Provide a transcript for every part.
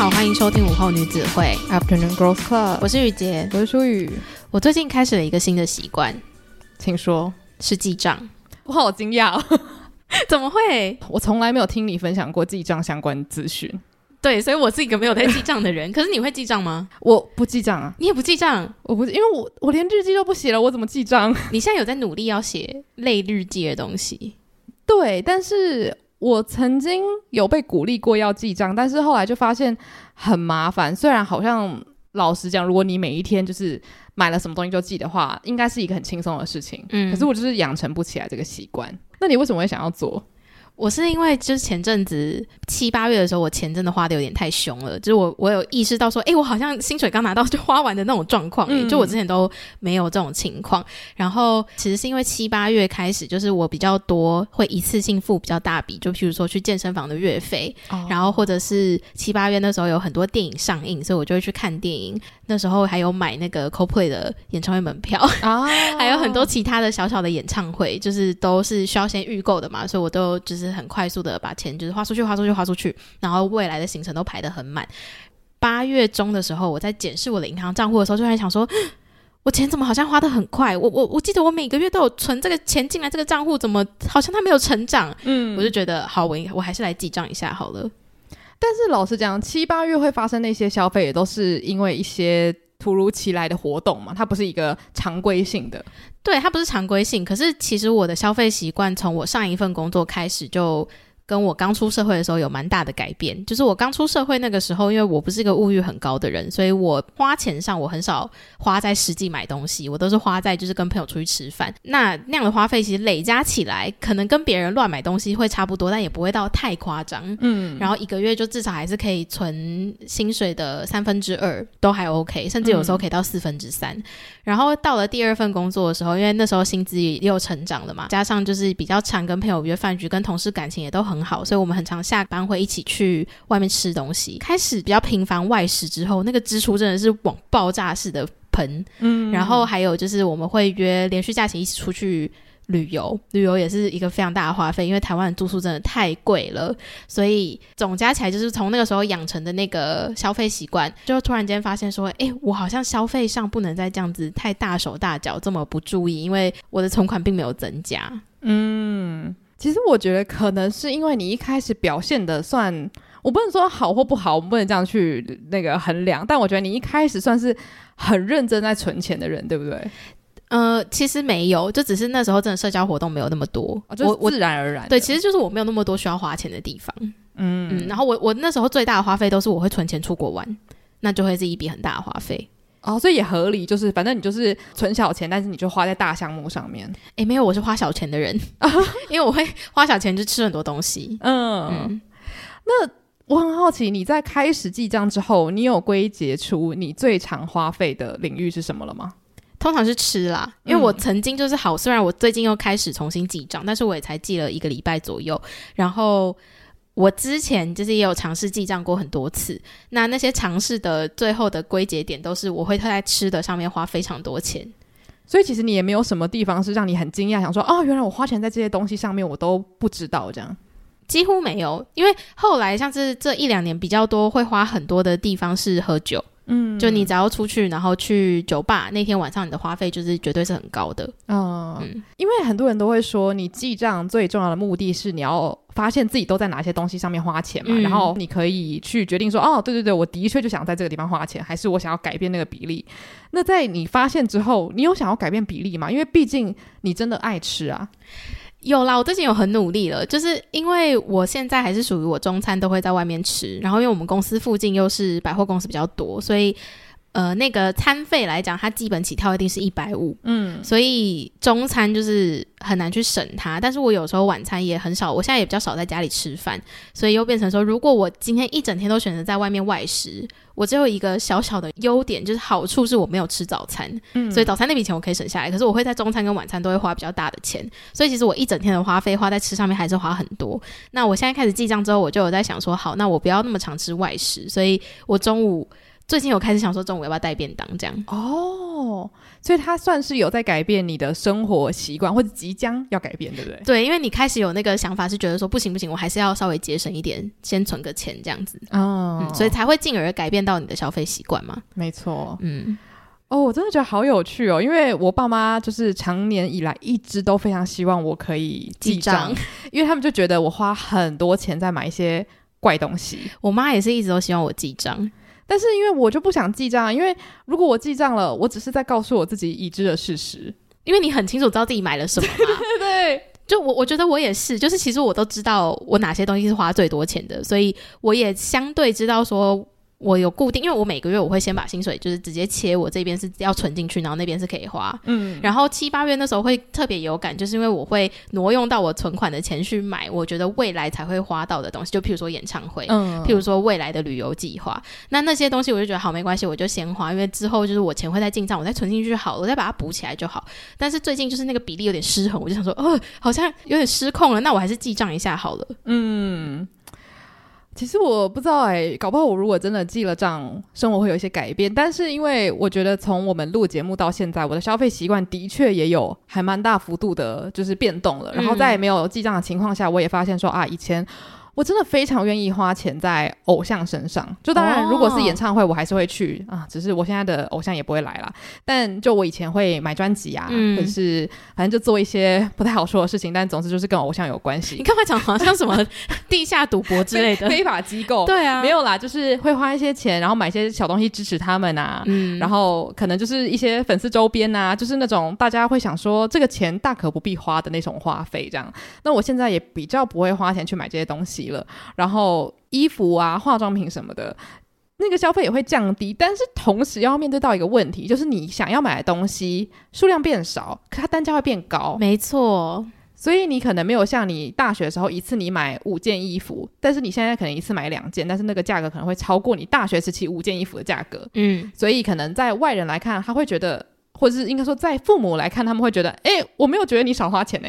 好，欢迎收听午后女子会 Afternoon Girls Club。我是雨洁，我是舒雨。我最近开始了一个新的习惯，请说，是记账。我好惊讶哦，怎么会？我从来没有听你分享过记账相关资讯。对，所以我是一个没有在记账的人。可是你会记账吗？我不记账啊，你也不记账？我不，因为我我连日记都不写了，我怎么记账？你现在有在努力要写类日记的东西？对，但是。我曾经有被鼓励过要记账，但是后来就发现很麻烦。虽然好像老实讲，如果你每一天就是买了什么东西就记的话，应该是一个很轻松的事情。嗯，可是我就是养成不起来这个习惯。那你为什么会想要做？我是因为就是前阵子七八月的时候，我钱真的花的有点太凶了，就是我我有意识到说，哎、欸，我好像薪水刚拿到就花完的那种状况、欸，嗯、就我之前都没有这种情况。然后其实是因为七八月开始，就是我比较多会一次性付比较大笔，就譬如说去健身房的月费，哦、然后或者是七八月那时候有很多电影上映，所以我就会去看电影。那时候还有买那个 Coldplay 的演唱会门票，哦、还有很多其他的小小的演唱会，就是都是需要先预购的嘛，所以我都就是。很快速的把钱就是花出去，花出去，花出去，然后未来的行程都排得很满。八月中的时候，我在检视我的银行账户的时候，就在想说，我钱怎么好像花得很快？我我我记得我每个月都有存这个钱进来，这个账户怎么好像它没有成长？嗯，我就觉得好，我我还是来记账一下好了。但是老实讲，七八月会发生那些消费，也都是因为一些。突如其来的活动嘛，它不是一个常规性的，对，它不是常规性。可是其实我的消费习惯从我上一份工作开始就。跟我刚出社会的时候有蛮大的改变，就是我刚出社会那个时候，因为我不是一个物欲很高的人，所以我花钱上我很少花在实际买东西，我都是花在就是跟朋友出去吃饭。那那样的花费其实累加起来，可能跟别人乱买东西会差不多，但也不会到太夸张。嗯，然后一个月就至少还是可以存薪水的三分之二，都还 OK，甚至有时候可以到四分之三。嗯、然后到了第二份工作的时候，因为那时候薪资也又成长了嘛，加上就是比较常跟朋友约饭局，跟同事感情也都很。好，所以我们很常下班会一起去外面吃东西。开始比较频繁外食之后，那个支出真的是往爆炸式的喷。嗯，然后还有就是我们会约连续假期一起出去旅游，旅游也是一个非常大的花费，因为台湾的住宿真的太贵了。所以总加起来就是从那个时候养成的那个消费习惯，就突然间发现说，哎，我好像消费上不能再这样子太大手大脚，这么不注意，因为我的存款并没有增加。嗯。其实我觉得可能是因为你一开始表现的算，我不能说好或不好，我们不能这样去那个衡量。但我觉得你一开始算是很认真在存钱的人，对不对？呃，其实没有，就只是那时候真的社交活动没有那么多，哦、我自然而然。对，其实就是我没有那么多需要花钱的地方。嗯嗯，然后我我那时候最大的花费都是我会存钱出国玩，那就会是一笔很大的花费。哦，所以也合理，就是反正你就是存小钱，但是你就花在大项目上面。诶，没有，我是花小钱的人，因为我会花小钱就吃很多东西。嗯，嗯，那我很好奇，你在开始记账之后，你有归结出你最常花费的领域是什么了吗？通常是吃啦，因为我曾经就是好，虽然我最近又开始重新记账，但是我也才记了一个礼拜左右，然后。我之前就是也有尝试记账过很多次，那那些尝试的最后的归结点都是我会在吃的上面花非常多钱，所以其实你也没有什么地方是让你很惊讶，想说哦，原来我花钱在这些东西上面我都不知道这样，几乎没有，因为后来像是这一两年比较多会花很多的地方是喝酒。嗯，就你只要出去，然后去酒吧，那天晚上你的花费就是绝对是很高的。嗯，嗯，因为很多人都会说，你记账最重要的目的是你要发现自己都在哪些东西上面花钱嘛，嗯、然后你可以去决定说，哦，对对对，我的确就想在这个地方花钱，还是我想要改变那个比例。那在你发现之后，你有想要改变比例吗？因为毕竟你真的爱吃啊。有啦，我最近有很努力了，就是因为我现在还是属于我中餐都会在外面吃，然后因为我们公司附近又是百货公司比较多，所以呃那个餐费来讲，它基本起跳一定是一百五，嗯，所以中餐就是很难去省它。但是我有时候晚餐也很少，我现在也比较少在家里吃饭，所以又变成说，如果我今天一整天都选择在外面外食。我只有一个小小的优点，就是好处是我没有吃早餐，嗯，所以早餐那笔钱我可以省下来。可是我会在中餐跟晚餐都会花比较大的钱，所以其实我一整天的花费花在吃上面还是花很多。那我现在开始记账之后，我就有在想说，好，那我不要那么常吃外食，所以我中午。最近有开始想说中午要不要带便当这样哦，所以他算是有在改变你的生活习惯，或者即将要改变，对不对？对，因为你开始有那个想法，是觉得说不行不行，我还是要稍微节省一点，先存个钱这样子哦、嗯，所以才会进而改变到你的消费习惯嘛。没错，嗯，哦，我真的觉得好有趣哦，因为我爸妈就是长年以来一直都非常希望我可以记账，因为他们就觉得我花很多钱在买一些怪东西。我妈也是一直都希望我记账。但是因为我就不想记账，因为如果我记账了，我只是在告诉我自己已知的事实，因为你很清楚知道自己买了什么嘛。对，就我我觉得我也是，就是其实我都知道我哪些东西是花最多钱的，所以我也相对知道说。我有固定，因为我每个月我会先把薪水就是直接切，我这边是要存进去，然后那边是可以花。嗯，然后七八月那时候会特别有感，就是因为我会挪用到我存款的钱去买我觉得未来才会花到的东西，就譬如说演唱会，嗯，譬如说未来的旅游计划。那那些东西我就觉得好没关系，我就先花，因为之后就是我钱会再进账，我再存进去好，我再把它补起来就好。但是最近就是那个比例有点失衡，我就想说，哦，好像有点失控了，那我还是记账一下好了。嗯。其实我不知道哎、欸，搞不好我如果真的记了账，生活会有一些改变。但是因为我觉得从我们录节目到现在，我的消费习惯的确也有还蛮大幅度的，就是变动了。然后在没有记账的情况下，我也发现说啊，以前。我真的非常愿意花钱在偶像身上，就当然如果是演唱会，我还是会去、哦、啊。只是我现在的偶像也不会来了。但就我以前会买专辑啊，嗯、或者是反正就做一些不太好说的事情，但总之就是跟偶像有关系。你干嘛讲好像什么地下赌博之类的非，非法机构？对啊，没有啦，就是会花一些钱，然后买一些小东西支持他们啊。嗯，然后可能就是一些粉丝周边啊，就是那种大家会想说这个钱大可不必花的那种花费这样。那我现在也比较不会花钱去买这些东西了，然后衣服啊、化妆品什么的，那个消费也会降低，但是同时要面对到一个问题，就是你想要买的东西数量变少，可它单价会变高。没错，所以你可能没有像你大学的时候一次你买五件衣服，但是你现在可能一次买两件，但是那个价格可能会超过你大学时期五件衣服的价格。嗯，所以可能在外人来看，他会觉得，或者是应该说在父母来看，他们会觉得，哎，我没有觉得你少花钱呢。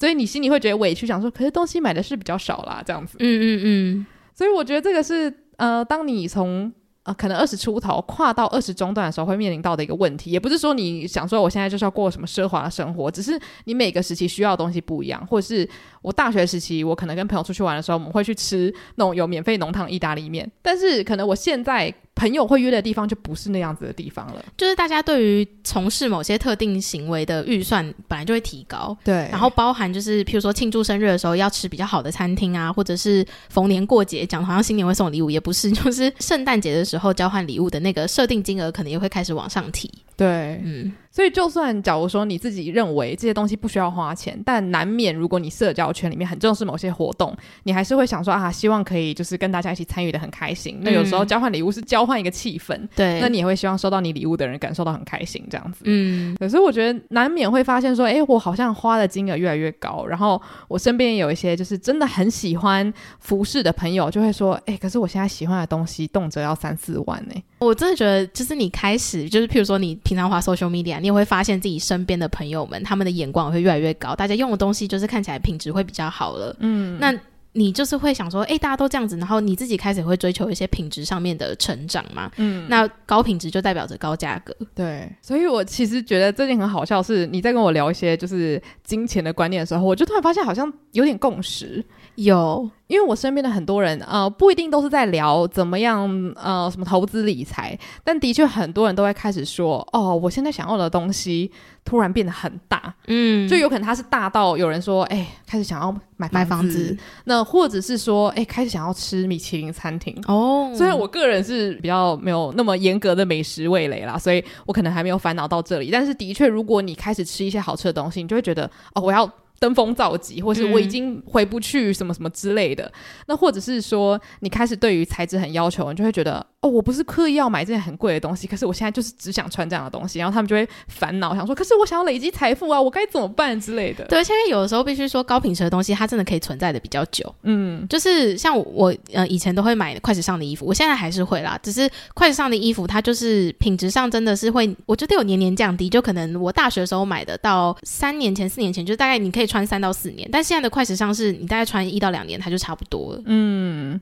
所以你心里会觉得委屈，想说，可是东西买的是比较少啦，这样子。嗯嗯嗯。所以我觉得这个是呃，当你从呃可能二十出头跨到二十中段的时候，会面临到的一个问题。也不是说你想说我现在就是要过什么奢华的生活，只是你每个时期需要的东西不一样，或者是我大学时期，我可能跟朋友出去玩的时候，我们会去吃那种有免费浓汤意大利面，但是可能我现在。朋友会约的地方就不是那样子的地方了，就是大家对于从事某些特定行为的预算本来就会提高，对，然后包含就是譬如说庆祝生日的时候要吃比较好的餐厅啊，或者是逢年过节讲好像新年会送礼物，也不是，就是圣诞节的时候交换礼物的那个设定金额可能也会开始往上提。对，嗯，所以就算假如说你自己认为这些东西不需要花钱，但难免如果你社交圈里面很重视某些活动，你还是会想说啊，希望可以就是跟大家一起参与的很开心。嗯、那有时候交换礼物是交换一个气氛，对，那你也会希望收到你礼物的人感受到很开心这样子。嗯，可是我觉得难免会发现说，哎，我好像花的金额越来越高，然后我身边也有一些就是真的很喜欢服饰的朋友就会说，哎，可是我现在喜欢的东西动辄要三四万呢。我真的觉得，就是你开始就是譬如说你。平常滑 social media，你也会发现自己身边的朋友们，他们的眼光会越来越高，大家用的东西就是看起来品质会比较好了。嗯，那你就是会想说，哎、欸，大家都这样子，然后你自己开始会追求一些品质上面的成长嘛？嗯，那高品质就代表着高价格。对，所以我其实觉得最近很好笑，是你在跟我聊一些就是金钱的观念的时候，我就突然发现好像有点共识。有。因为我身边的很多人，呃，不一定都是在聊怎么样，呃，什么投资理财，但的确很多人都会开始说，哦，我现在想要的东西突然变得很大，嗯，就有可能他是大到有人说，哎，开始想要买房，买房子，那或者是说，哎，开始想要吃米其林餐厅哦。虽然我个人是比较没有那么严格的美食味蕾啦，所以我可能还没有烦恼到这里，但是的确，如果你开始吃一些好吃的东西，你就会觉得，哦，我要。登峰造极，或是我已经回不去什么什么之类的，嗯、那或者是说你开始对于材质很要求，你就会觉得哦，我不是刻意要买这件很贵的东西，可是我现在就是只想穿这样的东西，然后他们就会烦恼，想说，可是我想要累积财富啊，我该怎么办之类的。对，现在有的时候必须说高品质的东西，它真的可以存在的比较久。嗯，就是像我呃以前都会买快时尚的衣服，我现在还是会啦，只是快时尚的衣服它就是品质上真的是会，我觉得有年年降低，就可能我大学的时候买的，到三年前、四年前，就大概你可以穿三到四年。但现在的快时尚是你大概穿一到两年，它就差不多了。嗯，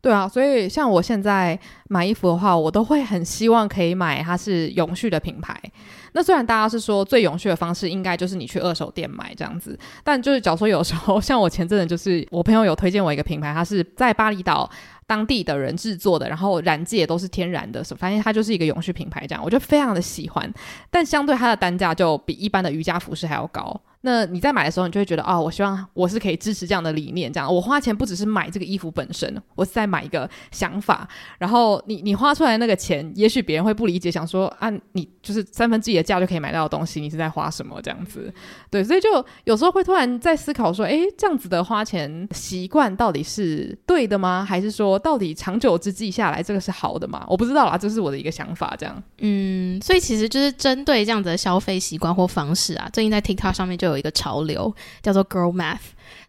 对啊，所以像我现在买衣服的话，我都会很希望可以买它是永续的品牌。那虽然大家是说最永续的方式应该就是你去二手店买这样子，但就是假如说有时候 像我前阵子就是我朋友有推荐我一个品牌，它是在巴厘岛当地的人制作的，然后染剂也都是天然的，反正它就是一个永续品牌这样，我就非常的喜欢。但相对它的单价就比一般的瑜伽服饰还要高。那你在买的时候，你就会觉得哦，我希望我是可以支持这样的理念，这样我花钱不只是买这个衣服本身，我是在买一个想法。然后你你花出来那个钱，也许别人会不理解，想说啊，你就是三分之一的价就可以买到的东西，你是在花什么这样子？对，所以就有时候会突然在思考说，诶，这样子的花钱习惯到底是对的吗？还是说到底长久之计下来这个是好的吗？我不知道啦，这是我的一个想法，这样。嗯，所以其实就是针对这样子的消费习惯或方式啊，最近在 TikTok 上面就。有一个潮流叫做 Girl Math，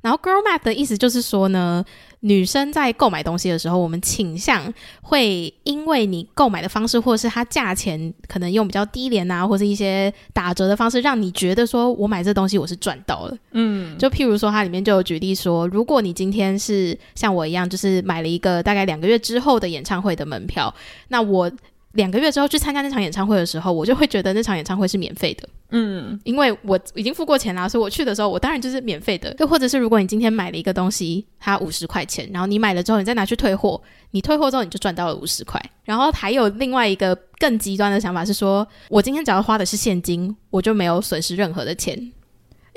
然后 Girl Math 的意思就是说呢，女生在购买东西的时候，我们倾向会因为你购买的方式，或者是它价钱可能用比较低廉啊，或是一些打折的方式，让你觉得说我买这东西我是赚到了。嗯，就譬如说它里面就有举例说，如果你今天是像我一样，就是买了一个大概两个月之后的演唱会的门票，那我两个月之后去参加那场演唱会的时候，我就会觉得那场演唱会是免费的。嗯，因为我已经付过钱了，所以我去的时候，我当然就是免费的。又或者是，如果你今天买了一个东西，它五十块钱，然后你买了之后，你再拿去退货，你退货之后你就赚到了五十块。然后还有另外一个更极端的想法是说，我今天只要花的是现金，我就没有损失任何的钱。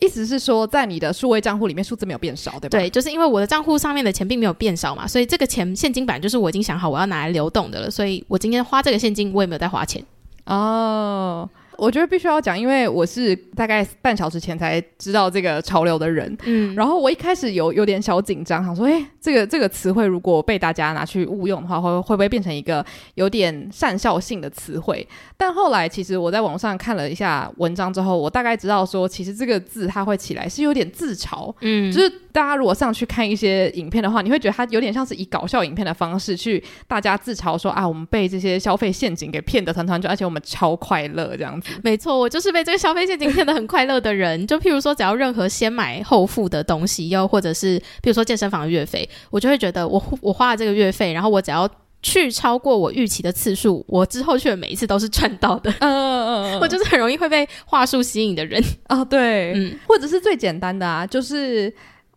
意思是说，在你的数位账户里面数字没有变少，对吧？对，就是因为我的账户上面的钱并没有变少嘛，所以这个钱现金版就是我已经想好我要拿来流动的了，所以我今天花这个现金，我也没有在花钱哦。我觉得必须要讲，因为我是大概半小时前才知道这个潮流的人，嗯，然后我一开始有有点小紧张，想说，哎，这个这个词汇如果被大家拿去误用的话，会会不会变成一个有点善效性的词汇？但后来其实我在网上看了一下文章之后，我大概知道说，其实这个字它会起来是有点自嘲，嗯，就是大家如果上去看一些影片的话，你会觉得它有点像是以搞笑影片的方式去大家自嘲说啊，我们被这些消费陷阱给骗得团团转，而且我们超快乐这样子。没错，我就是被这个消费陷阱骗得很快乐的人。就譬如说，只要任何先买后付的东西，又或者是比如说健身房的月费，我就会觉得我我花了这个月费，然后我只要去超过我预期的次数，我之后去的每一次都是赚到的。嗯嗯嗯，我就是很容易会被话术吸引的人啊。对，嗯，或者是最简单的啊，就是。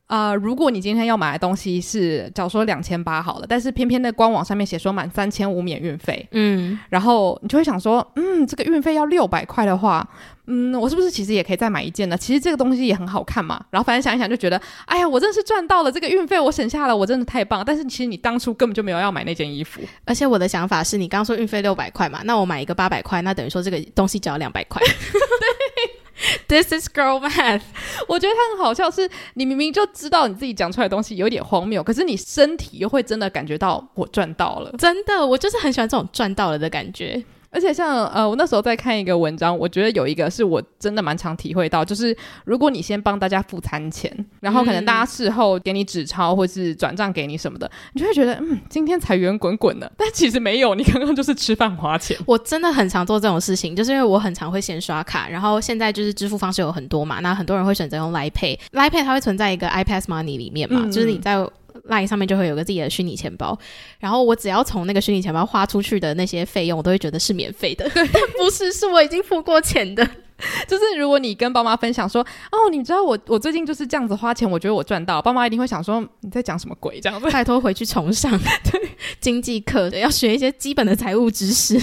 啊、呃，如果你今天要买的东西是，假如说两千八好了，但是偏偏那官网上面写说满三千五免运费，嗯，然后你就会想说，嗯，这个运费要六百块的话，嗯，我是不是其实也可以再买一件呢？其实这个东西也很好看嘛。然后反正想一想就觉得，哎呀，我真的是赚到了，这个运费我省下了，我真的太棒。但是其实你当初根本就没有要买那件衣服，而且我的想法是你刚刚说运费六百块嘛，那我买一个八百块，那等于说这个东西只要两百块。对。This is girl math。我觉得它很好笑，是你明明就知道你自己讲出来的东西有点荒谬，可是你身体又会真的感觉到我赚到了。真的，我就是很喜欢这种赚到了的感觉。而且像呃，我那时候在看一个文章，我觉得有一个是我真的蛮常体会到，就是如果你先帮大家付餐钱，然后可能大家事后给你纸钞或是转账给你什么的，你就会觉得嗯，今天财源滚滚的。但其实没有，你刚刚就是吃饭花钱。我真的很常做这种事情，就是因为我很常会先刷卡，然后现在就是支付方式有很多嘛，那很多人会选择用 Line Pay，Line Pay 它会存在一个 iPass Money 里面嘛，嗯、就是你在。Line 上面就会有个自己的虚拟钱包，然后我只要从那个虚拟钱包花出去的那些费用，我都会觉得是免费的，但不是，是我已经付过钱的。就是如果你跟爸妈分享说，哦，你知道我我最近就是这样子花钱，我觉得我赚到，爸妈一定会想说你在讲什么鬼这样子，拜托回去重上 对经济课，要学一些基本的财务知识。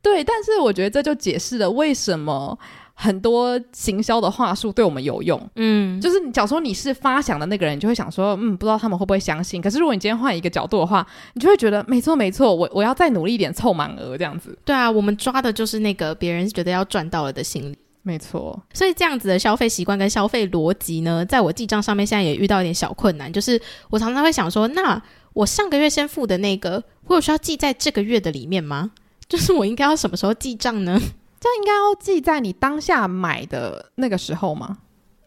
对，但是我觉得这就解释了为什么。很多行销的话术对我们有用，嗯，就是你假如说你是发想的那个人，你就会想说，嗯，不知道他们会不会相信。可是如果你今天换一个角度的话，你就会觉得没错没错，我我要再努力一点凑满额这样子。对啊，我们抓的就是那个别人觉得要赚到了的心理，没错。所以这样子的消费习惯跟消费逻辑呢，在我记账上面现在也遇到一点小困难，就是我常常会想说，那我上个月先付的那个，我有需要记在这个月的里面吗？就是我应该要什么时候记账呢？这样应该要记在你当下买的那个时候吗？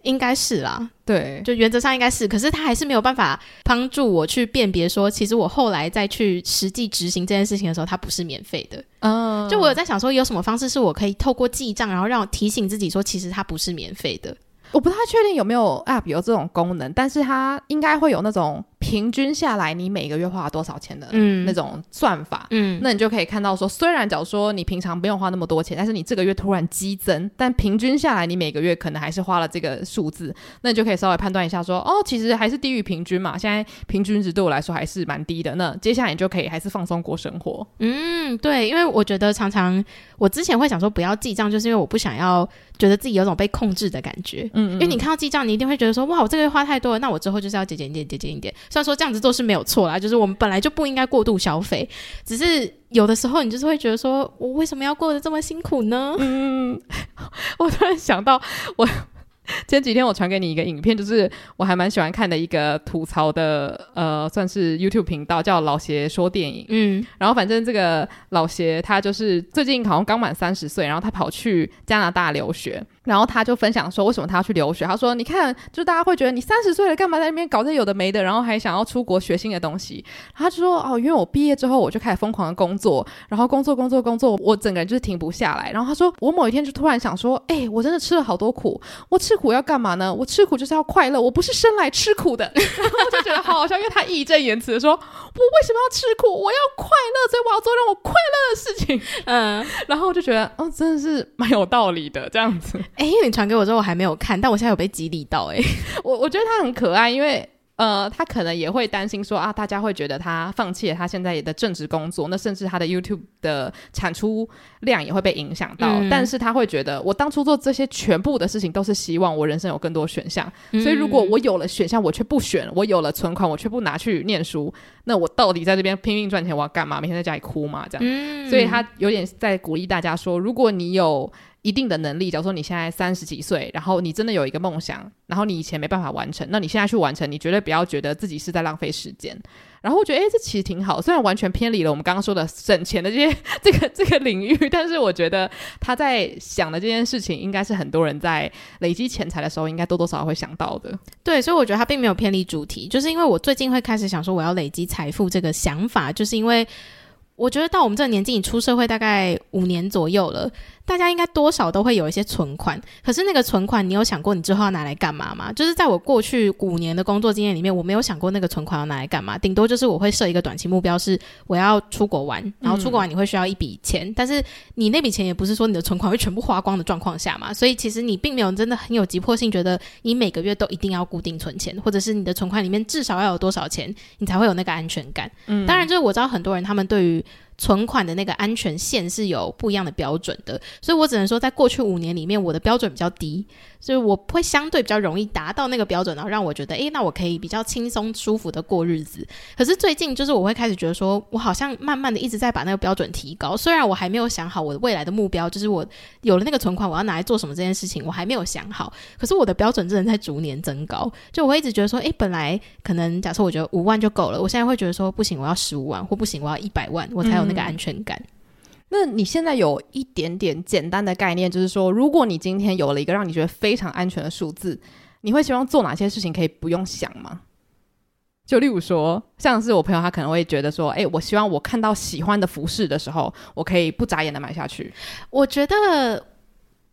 应该是啦，对，就原则上应该是。可是他还是没有办法帮助我去辨别说，其实我后来再去实际执行这件事情的时候，它不是免费的。嗯，就我有在想说，有什么方式是我可以透过记账，然后让我提醒自己说，其实它不是免费的。我不太确定有没有 App 有这种功能，但是它应该会有那种。平均下来，你每个月花了多少钱的那种算法，嗯，那你就可以看到说，虽然假如说你平常不用花那么多钱，但是你这个月突然激增，但平均下来，你每个月可能还是花了这个数字，那你就可以稍微判断一下说，哦，其实还是低于平均嘛。现在平均值对我来说还是蛮低的，那接下来你就可以还是放松过生活。嗯，对，因为我觉得常常我之前会想说不要记账，就是因为我不想要觉得自己有种被控制的感觉。嗯，嗯，因为你看到记账，你一定会觉得说，哇，我这个月花太多了，那我之后就是要节俭一点，节俭一点。虽然说这样子做是没有错啦，就是我们本来就不应该过度消费，只是有的时候你就是会觉得说，我为什么要过得这么辛苦呢？嗯，我突然想到我。前几天我传给你一个影片，就是我还蛮喜欢看的一个吐槽的，呃，算是 YouTube 频道，叫老邪说电影。嗯，然后反正这个老邪他就是最近好像刚满三十岁，然后他跑去加拿大留学，然后他就分享说为什么他要去留学。他说：“你看，就大家会觉得你三十岁了，干嘛在那边搞这有的没的，然后还想要出国学新的东西。”他就说：“哦，因为我毕业之后我就开始疯狂的工作，然后工作工作工作，我整个人就是停不下来。然后他说，我某一天就突然想说，哎、欸，我真的吃了好多苦，我吃。”苦要干嘛呢？我吃苦就是要快乐，我不是生来吃苦的。然后我就觉得好好笑，因为他义正言辞的说：“我为什么要吃苦？我要快乐，所以我要做让我快乐的事情。”嗯，然后我就觉得，哦，真的是蛮有道理的这样子。哎，因为你传给我之后，我还没有看，但我现在有被激励到。哎，我我觉得他很可爱，因为。呃，他可能也会担心说啊，大家会觉得他放弃了他现在的正职工作，那甚至他的 YouTube 的产出量也会被影响到。嗯、但是他会觉得，我当初做这些全部的事情，都是希望我人生有更多选项。嗯、所以如果我有了选项，我却不选；我有了存款，我却不拿去念书，那我到底在这边拼命赚钱，我要干嘛？每天在家里哭嘛？这样。嗯、所以他有点在鼓励大家说，如果你有。一定的能力，假如说你现在三十几岁，然后你真的有一个梦想，然后你以前没办法完成，那你现在去完成，你绝对不要觉得自己是在浪费时间。然后我觉得，诶，这其实挺好，虽然完全偏离了我们刚刚说的省钱的这些这个这个领域，但是我觉得他在想的这件事情，应该是很多人在累积钱财的时候，应该多多少少会想到的。对，所以我觉得他并没有偏离主题，就是因为我最近会开始想说我要累积财富这个想法，就是因为我觉得到我们这个年纪，你出社会大概五年左右了。大家应该多少都会有一些存款，可是那个存款，你有想过你之后要拿来干嘛吗？就是在我过去五年的工作经验里面，我没有想过那个存款要拿来干嘛。顶多就是我会设一个短期目标，是我要出国玩，然后出国玩你会需要一笔钱，嗯、但是你那笔钱也不是说你的存款会全部花光的状况下嘛，所以其实你并没有真的很有急迫性，觉得你每个月都一定要固定存钱，或者是你的存款里面至少要有多少钱，你才会有那个安全感。嗯，当然就是我知道很多人他们对于存款的那个安全线是有不一样的标准的，所以我只能说，在过去五年里面，我的标准比较低。所以我会相对比较容易达到那个标准，然后让我觉得，诶，那我可以比较轻松舒服的过日子。可是最近就是我会开始觉得说，我好像慢慢的一直在把那个标准提高。虽然我还没有想好我的未来的目标，就是我有了那个存款，我要拿来做什么这件事情，我还没有想好。可是我的标准真的在逐年增高。就我会一直觉得说，诶，本来可能假设我觉得五万就够了，我现在会觉得说，不行，我要十五万，或不行，我要一百万，我才有那个安全感。嗯那你现在有一点点简单的概念，就是说，如果你今天有了一个让你觉得非常安全的数字，你会希望做哪些事情可以不用想吗？就例如说，像是我朋友，他可能会觉得说，诶，我希望我看到喜欢的服饰的时候，我可以不眨眼的买下去。我觉得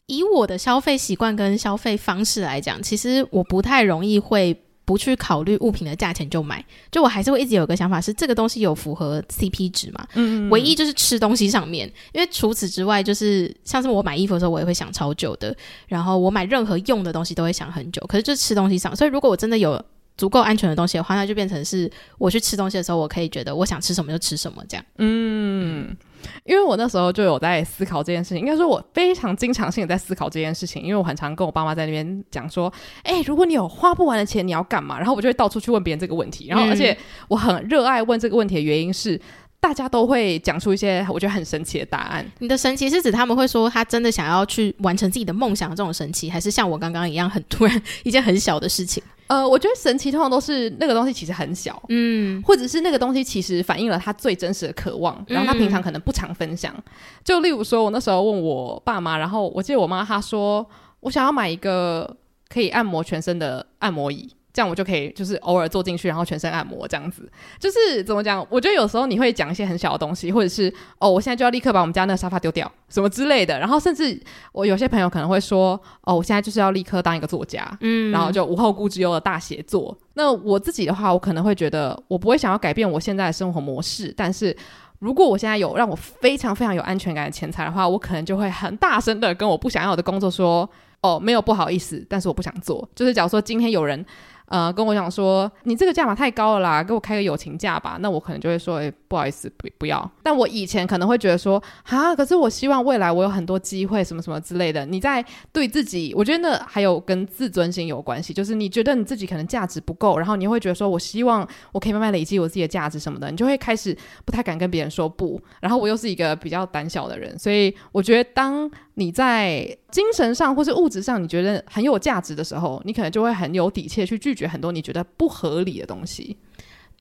以我的消费习惯跟消费方式来讲，其实我不太容易会。不去考虑物品的价钱就买，就我还是会一直有个想法是这个东西有符合 CP 值嘛？嗯，嗯，唯一就是吃东西上面，因为除此之外，就是像是我买衣服的时候，我也会想超久的，然后我买任何用的东西都会想很久，可是就吃东西上，所以如果我真的有足够安全的东西的话，那就变成是我去吃东西的时候，我可以觉得我想吃什么就吃什么这样。嗯，因为我那时候就有在思考这件事情，应该说我非常经常性的在思考这件事情，因为我很常跟我爸妈在那边讲说，哎、欸，如果你有花不完的钱，你要干嘛？然后我就会到处去问别人这个问题，然后而且我很热爱问这个问题的原因是。大家都会讲出一些我觉得很神奇的答案。你的神奇是指他们会说他真的想要去完成自己的梦想这种神奇，还是像我刚刚一样很突然 一件很小的事情？呃，我觉得神奇通常都是那个东西其实很小，嗯，或者是那个东西其实反映了他最真实的渴望，然后他平常可能不常分享。嗯、就例如说，我那时候问我爸妈，然后我记得我妈她说我想要买一个可以按摩全身的按摩椅。这样我就可以，就是偶尔坐进去，然后全身按摩这样子。就是怎么讲？我觉得有时候你会讲一些很小的东西，或者是哦，我现在就要立刻把我们家那个沙发丢掉，什么之类的。然后甚至我有些朋友可能会说，哦，我现在就是要立刻当一个作家，嗯，然后就无后顾之忧的大写作。那我自己的话，我可能会觉得，我不会想要改变我现在的生活模式。但是如果我现在有让我非常非常有安全感的钱财的话，我可能就会很大声的跟我不想要的工作说，哦，没有不好意思，但是我不想做。就是假如说今天有人。呃，跟我讲说，你这个价码太高了啦，给我开个友情价吧。那我可能就会说，哎、不好意思，不不要。但我以前可能会觉得说，啊，可是我希望未来我有很多机会，什么什么之类的。你在对自己，我觉得那还有跟自尊心有关系，就是你觉得你自己可能价值不够，然后你会觉得说，我希望我可以慢慢累积我自己的价值什么的，你就会开始不太敢跟别人说不。然后我又是一个比较胆小的人，所以我觉得当。你在精神上或是物质上，你觉得很有价值的时候，你可能就会很有底气去拒绝很多你觉得不合理的东西。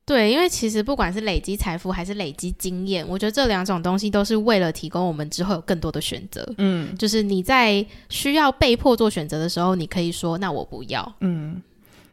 对，因为其实不管是累积财富还是累积经验，我觉得这两种东西都是为了提供我们之后有更多的选择。嗯，就是你在需要被迫做选择的时候，你可以说“那我不要”。嗯，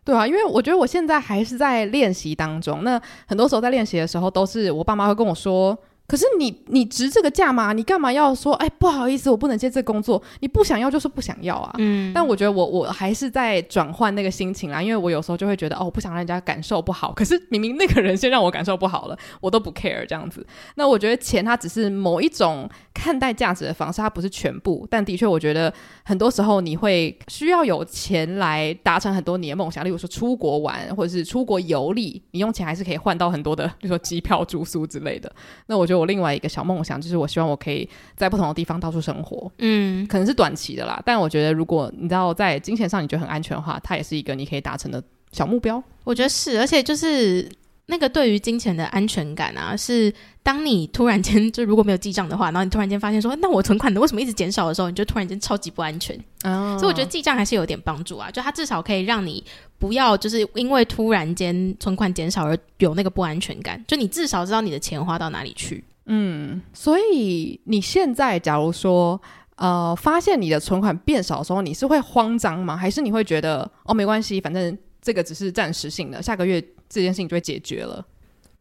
对啊，因为我觉得我现在还是在练习当中。那很多时候在练习的时候，都是我爸妈会跟我说。可是你你值这个价吗？你干嘛要说哎，不好意思，我不能接这工作？你不想要就是不想要啊。嗯。但我觉得我我还是在转换那个心情啦，因为我有时候就会觉得哦，我不想让人家感受不好。可是明明那个人先让我感受不好了，我都不 care 这样子。那我觉得钱它只是某一种看待价值的方式，它不是全部。但的确，我觉得很多时候你会需要有钱来达成很多你的梦想，例如说出国玩或者是出国游历，你用钱还是可以换到很多的，比如说机票、住宿之类的。那我觉得。我另外一个小梦想就是，我希望我可以在不同的地方到处生活。嗯，可能是短期的啦，但我觉得如果你知道在金钱上你觉得很安全的话，它也是一个你可以达成的小目标。我觉得是，而且就是那个对于金钱的安全感啊，是当你突然间就如果没有记账的话，然后你突然间发现说，那我存款的为什么一直减少的时候，你就突然间超级不安全。哦，所以我觉得记账还是有点帮助啊，就它至少可以让你。不要就是因为突然间存款减少而有那个不安全感，就你至少知道你的钱花到哪里去。嗯，所以你现在假如说呃发现你的存款变少的时候，你是会慌张吗？还是你会觉得哦没关系，反正这个只是暂时性的，下个月这件事情就会解决了？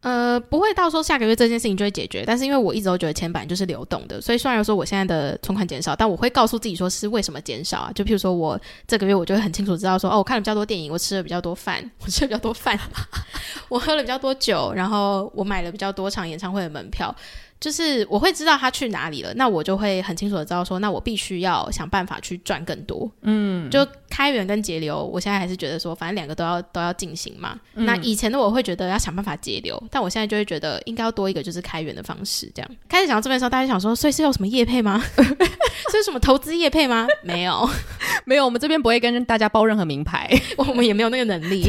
呃，不会到说下个月这件事情就会解决，但是因为我一直都觉得钱本来就是流动的，所以虽然说我现在的存款减少，但我会告诉自己说是为什么减少啊？就譬如说我这个月我就会很清楚知道说，哦，我看了比较多电影，我吃了比较多饭，我吃了比较多饭，我喝了比较多酒，然后我买了比较多场演唱会的门票。就是我会知道他去哪里了，那我就会很清楚的知道说，那我必须要想办法去赚更多。嗯，就开源跟节流，我现在还是觉得说，反正两个都要都要进行嘛。嗯、那以前的我会觉得要想办法节流，但我现在就会觉得应该要多一个就是开源的方式。这样开始讲到这边的时候，大家想说，所以是有什么业配吗？是有什么投资业配吗？没有，没有，我们这边不会跟大家报任何名牌，我们也没有那个能力。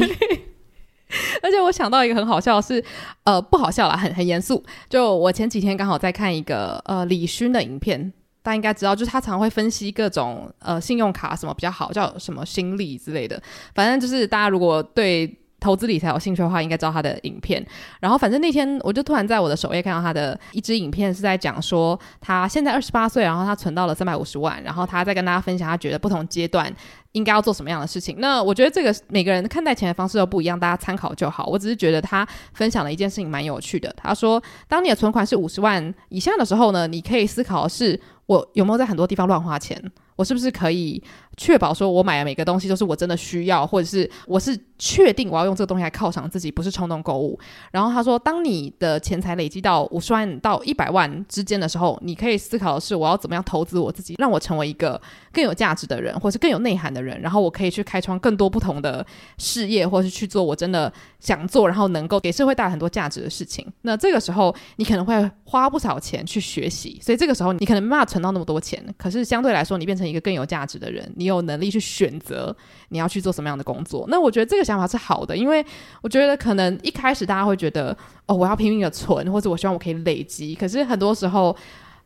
而且我想到一个很好笑是，呃，不好笑啦，很很严肃。就我前几天刚好在看一个呃李勋的影片，大家应该知道，就是他常会分析各种呃信用卡什么比较好，叫什么心理之类的。反正就是大家如果对。投资理财有兴趣的话，应该知道他的影片。然后，反正那天我就突然在我的首页看到他的一支影片，是在讲说他现在二十八岁，然后他存到了三百五十万，然后他在跟大家分享他觉得不同阶段应该要做什么样的事情。那我觉得这个每个人看待钱的方式都不一样，大家参考就好。我只是觉得他分享了一件事情蛮有趣的。他说，当你的存款是五十万以下的时候呢，你可以思考是我有没有在很多地方乱花钱。我是不是可以确保说我买的每个东西都是我真的需要，或者是我是确定我要用这个东西来犒赏自己，不是冲动购物。然后他说，当你的钱财累积到五十万到一百万之间的时候，你可以思考的是，我要怎么样投资我自己，让我成为一个更有价值的人，或是更有内涵的人。然后我可以去开创更多不同的事业，或是去做我真的想做，然后能够给社会带来很多价值的事情。那这个时候，你可能会花不少钱去学习，所以这个时候你可能没办法存到那么多钱。可是相对来说，你变成一个更有价值的人，你有能力去选择你要去做什么样的工作。那我觉得这个想法是好的，因为我觉得可能一开始大家会觉得，哦，我要拼命的存，或者我希望我可以累积。可是很多时候。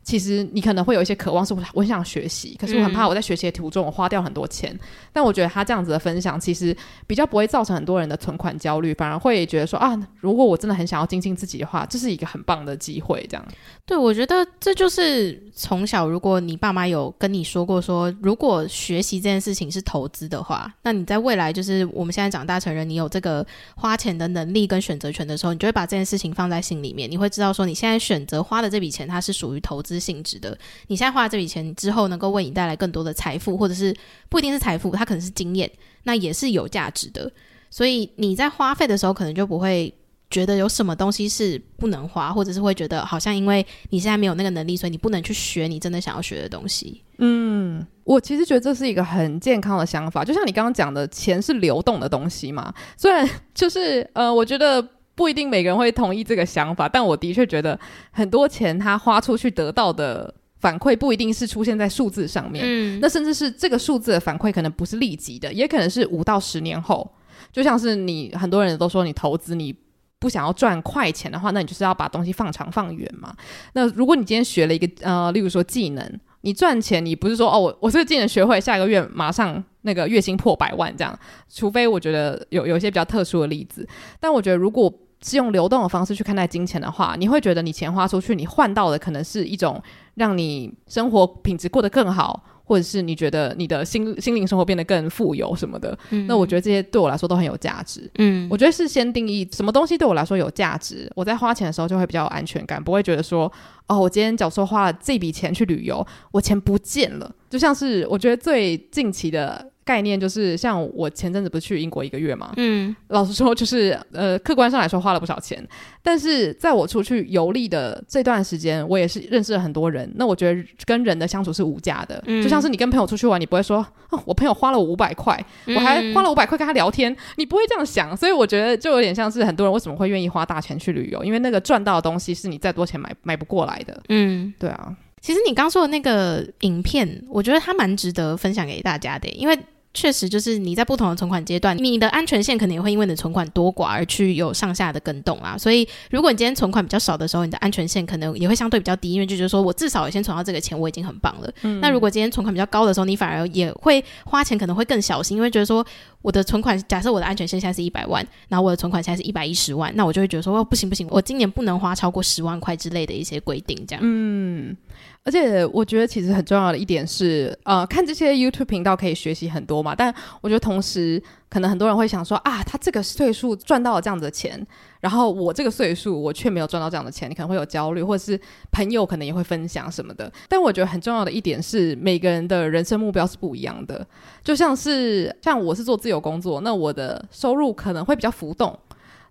其实你可能会有一些渴望，是我我很想学习，可是我很怕我在学习的途中我花掉很多钱。嗯、但我觉得他这样子的分享，其实比较不会造成很多人的存款焦虑，反而会觉得说啊，如果我真的很想要精进自己的话，这是一个很棒的机会。这样，对，我觉得这就是从小，如果你爸妈有跟你说过说，如果学习这件事情是投资的话，那你在未来就是我们现在长大成人，你有这个花钱的能力跟选择权的时候，你就会把这件事情放在心里面，你会知道说你现在选择花的这笔钱，它是属于投资。性质的，你现在花这笔钱之后，能够为你带来更多的财富，或者是不一定是财富，它可能是经验，那也是有价值的。所以你在花费的时候，可能就不会觉得有什么东西是不能花，或者是会觉得好像因为你现在没有那个能力，所以你不能去学你真的想要学的东西。嗯，我其实觉得这是一个很健康的想法，就像你刚刚讲的，钱是流动的东西嘛。虽然就是呃，我觉得。不一定每个人会同意这个想法，但我的确觉得很多钱他花出去得到的反馈不一定是出现在数字上面，嗯，那甚至是这个数字的反馈可能不是立即的，也可能是五到十年后。就像是你很多人都说你投资你不想要赚快钱的话，那你就是要把东西放长放远嘛。那如果你今天学了一个呃，例如说技能，你赚钱你不是说哦，我我这个技能学会下个月马上。那个月薪破百万这样，除非我觉得有有一些比较特殊的例子，但我觉得如果是用流动的方式去看待金钱的话，你会觉得你钱花出去，你换到的可能是一种让你生活品质过得更好。或者是你觉得你的心心灵生活变得更富有什么的，嗯，那我觉得这些对我来说都很有价值。嗯，我觉得是先定义什么东西对我来说有价值，我在花钱的时候就会比较有安全感，不会觉得说，哦，我今天假如说花了这笔钱去旅游，我钱不见了，就像是我觉得最近期的。概念就是像我前阵子不是去英国一个月嘛，嗯，老实说就是呃，客观上来说花了不少钱，但是在我出去游历的这段时间，我也是认识了很多人。那我觉得跟人的相处是无价的，嗯，就像是你跟朋友出去玩，你不会说哦，我朋友花了五百块，我还花了五百块跟他聊天，你不会这样想。所以我觉得就有点像是很多人为什么会愿意花大钱去旅游，因为那个赚到的东西是你再多钱买买不过来的。嗯，对啊。其实你刚说的那个影片，我觉得它蛮值得分享给大家的，因为。确实，就是你在不同的存款阶段，你的安全线可能也会因为你的存款多寡而去有上下的更动啊。所以，如果你今天存款比较少的时候，你的安全线可能也会相对比较低，因为就觉得说我至少先存到这个钱，我已经很棒了。嗯。那如果今天存款比较高的时候，你反而也会花钱可能会更小心，因为觉得说我的存款，假设我的安全线现在是一百万，然后我的存款现在是一百一十万，那我就会觉得说哦，不行不行，我今年不能花超过十万块之类的一些规定，这样。嗯。而且我觉得其实很重要的一点是，呃，看这些 YouTube 频道可以学习很多嘛。但我觉得同时，可能很多人会想说啊，他这个岁数赚到了这样子的钱，然后我这个岁数我却没有赚到这样的钱，你可能会有焦虑，或者是朋友可能也会分享什么的。但我觉得很重要的一点是，每个人的人生目标是不一样的。就像是像我是做自由工作，那我的收入可能会比较浮动。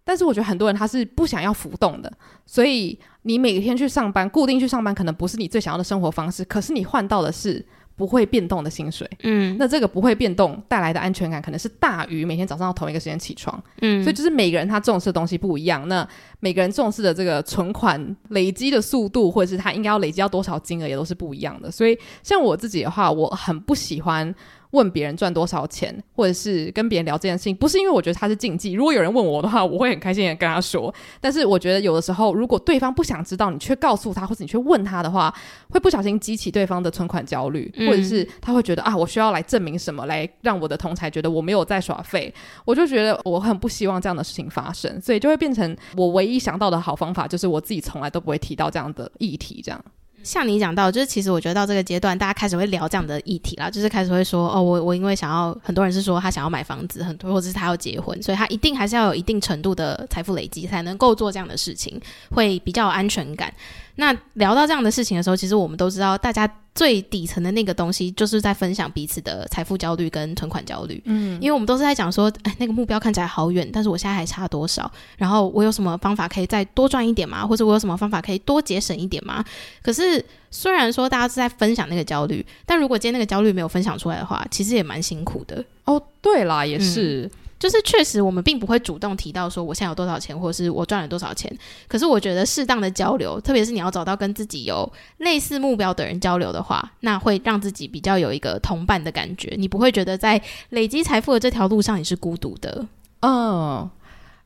但是我觉得很多人他是不想要浮动的，所以你每天去上班，固定去上班，可能不是你最想要的生活方式。可是你换到的是不会变动的薪水，嗯，那这个不会变动带来的安全感，可能是大于每天早上要同一个时间起床，嗯，所以就是每个人他重视的东西不一样。那每个人重视的这个存款累积的速度，或者是他应该要累积到多少金额，也都是不一样的。所以像我自己的话，我很不喜欢。问别人赚多少钱，或者是跟别人聊这件事情，不是因为我觉得他是禁忌。如果有人问我的话，我会很开心的跟他说。但是我觉得有的时候，如果对方不想知道，你却告诉他，或者你却问他的话，会不小心激起对方的存款焦虑，或者是他会觉得啊，我需要来证明什么，来让我的同才觉得我没有在耍废。我就觉得我很不希望这样的事情发生，所以就会变成我唯一想到的好方法，就是我自己从来都不会提到这样的议题，这样。像你讲到，就是其实我觉得到这个阶段，大家开始会聊这样的议题啦，就是开始会说，哦，我我因为想要，很多人是说他想要买房子，很多或者是他要结婚，所以他一定还是要有一定程度的财富累积，才能够做这样的事情，会比较有安全感。那聊到这样的事情的时候，其实我们都知道，大家最底层的那个东西，就是在分享彼此的财富焦虑跟存款焦虑。嗯，因为我们都是在讲说，哎，那个目标看起来好远，但是我现在还差多少？然后我有什么方法可以再多赚一点吗？或者我有什么方法可以多节省一点吗？可是虽然说大家是在分享那个焦虑，但如果今天那个焦虑没有分享出来的话，其实也蛮辛苦的。哦，对啦，也是。嗯就是确实，我们并不会主动提到说我现在有多少钱，或者是我赚了多少钱。可是我觉得适当的交流，特别是你要找到跟自己有类似目标的人交流的话，那会让自己比较有一个同伴的感觉。你不会觉得在累积财富的这条路上你是孤独的。嗯。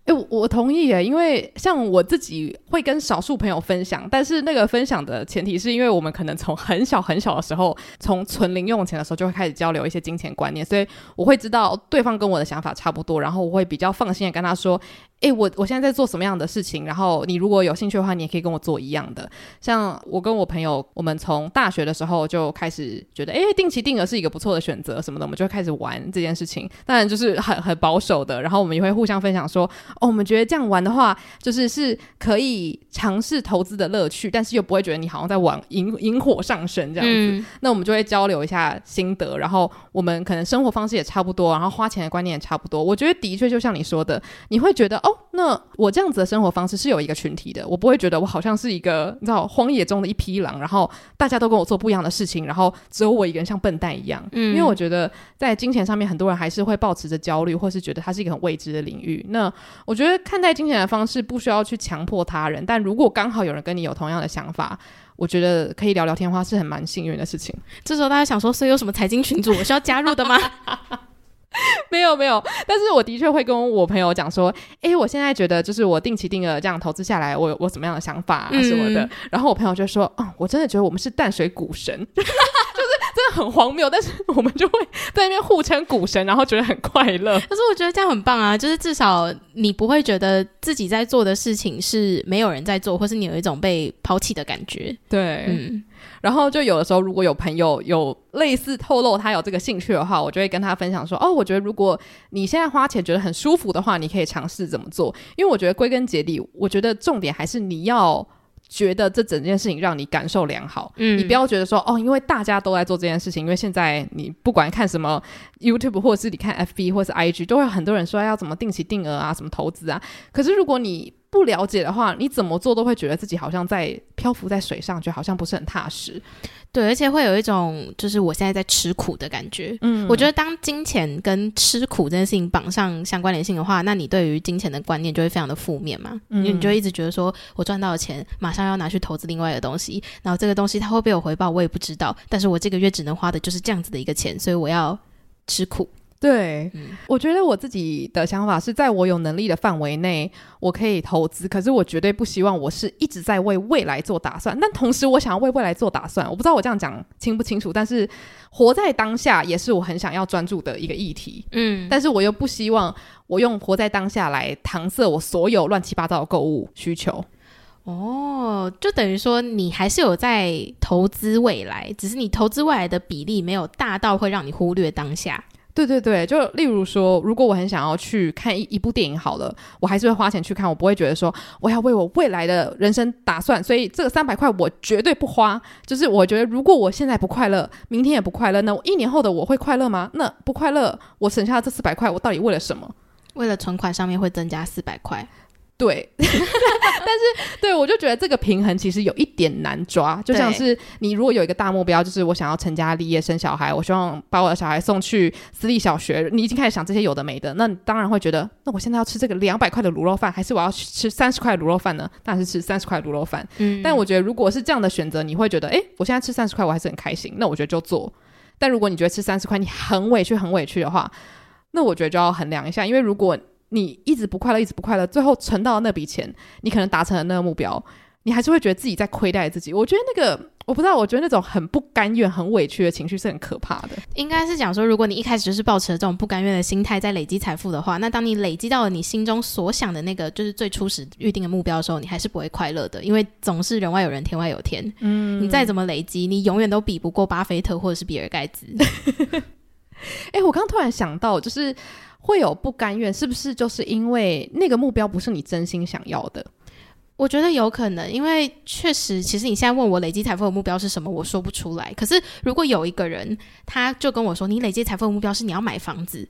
哎、我同意耶，因为像我自己会跟少数朋友分享，但是那个分享的前提是因为我们可能从很小很小的时候，从存零用钱的时候就会开始交流一些金钱观念，所以我会知道对方跟我的想法差不多，然后我会比较放心的跟他说。诶，我我现在在做什么样的事情？然后你如果有兴趣的话，你也可以跟我做一样的。像我跟我朋友，我们从大学的时候就开始觉得，诶，定期定额是一个不错的选择什么的，我们就会开始玩这件事情。当然就是很很保守的，然后我们也会互相分享说，哦，我们觉得这样玩的话，就是是可以尝试投资的乐趣，但是又不会觉得你好像在玩引引火上身这样子。嗯。那我们就会交流一下心得，然后我们可能生活方式也差不多，然后花钱的观念也差不多。我觉得的确就像你说的，你会觉得哦。那我这样子的生活方式是有一个群体的，我不会觉得我好像是一个你知道荒野中的一匹狼，然后大家都跟我做不一样的事情，然后只有我一个人像笨蛋一样。嗯，因为我觉得在金钱上面，很多人还是会保持着焦虑，或是觉得它是一个很未知的领域。那我觉得看待金钱的方式不需要去强迫他人，但如果刚好有人跟你有同样的想法，我觉得可以聊聊天的话是很蛮幸运的事情。这时候大家想说，所以有什么财经群组我需要加入的吗？没有没有，但是我的确会跟我朋友讲说，诶，我现在觉得就是我定期定额这样投资下来，我有我怎么样的想法啊什么的。嗯、然后我朋友就说，嗯，我真的觉得我们是淡水股神，很荒谬，但是我们就会在那边互称股神，然后觉得很快乐。可是我觉得这样很棒啊，就是至少你不会觉得自己在做的事情是没有人在做，或是你有一种被抛弃的感觉。对，嗯。然后就有的时候，如果有朋友有类似透露他有这个兴趣的话，我就会跟他分享说：“哦，我觉得如果你现在花钱觉得很舒服的话，你可以尝试怎么做。因为我觉得归根结底，我觉得重点还是你要觉得这整件事情让你感受良好。嗯，你不要觉得说哦，因为大家都在做这件事情，因为现在你不管看什么 YouTube 或者是你看 FB 或者是 IG，都会有很多人说要怎么定期定额啊，什么投资啊。可是如果你不了解的话，你怎么做都会觉得自己好像在漂浮在水上，就好像不是很踏实。对，而且会有一种就是我现在在吃苦的感觉。嗯，我觉得当金钱跟吃苦这件事情绑上相关联性的话，那你对于金钱的观念就会非常的负面嘛。嗯，因为你就一直觉得说我赚到的钱马上要拿去投资另外一个东西，然后这个东西它会不会有回报，我也不知道。但是我这个月只能花的就是这样子的一个钱，所以我要吃苦。对，嗯，我觉得我自己的想法是在我有能力的范围内，我可以投资。可是我绝对不希望我是一直在为未来做打算，但同时我想要为未来做打算。我不知道我这样讲清不清楚，但是活在当下也是我很想要专注的一个议题。嗯，但是我又不希望我用活在当下来搪塞我所有乱七八糟的购物需求。哦，就等于说你还是有在投资未来，只是你投资未来的比例没有大到会让你忽略当下。对对对，就例如说，如果我很想要去看一一部电影，好了，我还是会花钱去看，我不会觉得说我要为我未来的人生打算，所以这个三百块我绝对不花。就是我觉得，如果我现在不快乐，明天也不快乐，那一年后的我会快乐吗？那不快乐，我省下这四百块，我到底为了什么？为了存款上面会增加四百块。对，但是对我就觉得这个平衡其实有一点难抓，就像是你如果有一个大目标，就是我想要成家立业、生小孩，我希望把我的小孩送去私立小学，你已经开始想这些有的没的，那你当然会觉得，那我现在要吃这个两百块的卤肉饭，还是我要吃三十块的卤肉饭呢？当然是吃三十块卤肉饭。嗯，但我觉得如果是这样的选择，你会觉得，哎，我现在吃三十块我还是很开心，那我觉得就做。但如果你觉得吃三十块你很委屈、很委屈的话，那我觉得就要衡量一下，因为如果。你一直不快乐，一直不快乐，最后存到那笔钱，你可能达成了那个目标，你还是会觉得自己在亏待自己。我觉得那个，我不知道，我觉得那种很不甘愿、很委屈的情绪是很可怕的。应该是讲说，如果你一开始就是抱持了这种不甘愿的心态在累积财富的话，那当你累积到了你心中所想的那个就是最初始预定的目标的时候，你还是不会快乐的，因为总是人外有人，天外有天。嗯，你再怎么累积，你永远都比不过巴菲特或者是比尔盖茨。哎、欸，我刚刚突然想到，就是。会有不甘愿，是不是就是因为那个目标不是你真心想要的？我觉得有可能，因为确实，其实你现在问我累积财富的目标是什么，我说不出来。可是如果有一个人，他就跟我说，你累积财富的目标是你要买房子，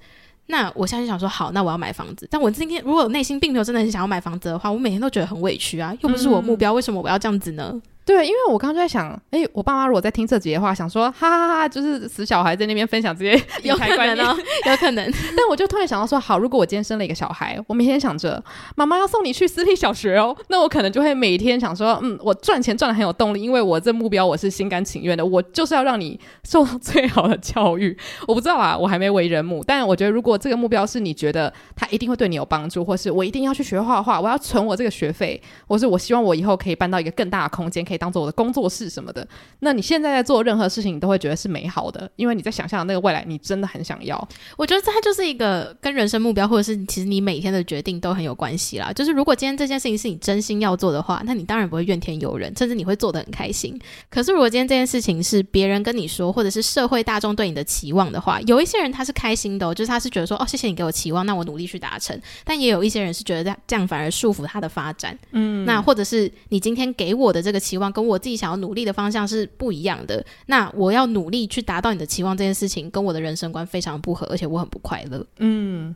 那我现在就想说，好，那我要买房子。但我今天如果内心并没有真的很想要买房子的话，我每天都觉得很委屈啊，又不是我目标，嗯、为什么我要这样子呢？对，因为我刚刚就在想，哎，我爸妈如果在听这集的话，想说，哈哈哈哈，就是死小孩在那边分享这些 有可能哦，有可能。但我就突然想到说，好，如果我今天生了一个小孩，我每天想着妈妈要送你去私立小学哦，那我可能就会每天想说，嗯，我赚钱赚的很有动力，因为我这目标我是心甘情愿的，我就是要让你受到最好的教育。我不知道啊，我还没为人母，但我觉得如果这个目标是你觉得他一定会对你有帮助，或是我一定要去学画画，我要存我这个学费，或是我希望我以后可以搬到一个更大的空间，可以当做我的工作。室什么的？那你现在在做任何事情，你都会觉得是美好的，因为你在想象的那个未来，你真的很想要。我觉得这它就是一个跟人生目标，或者是其实你每天的决定都很有关系啦。就是如果今天这件事情是你真心要做的话，那你当然不会怨天尤人，甚至你会做得很开心。可是如果今天这件事情是别人跟你说，或者是社会大众对你的期望的话，有一些人他是开心的哦，就是他是觉得说，哦，谢谢你给我期望，那我努力去达成。但也有一些人是觉得这这样反而束缚他的发展。嗯，那或者是你今天给我的这个期望，跟我自己想要努力的方向是不一样的。那我要努力去达到你的期望这件事情，跟我的人生观非常不合，而且我很不快乐。嗯，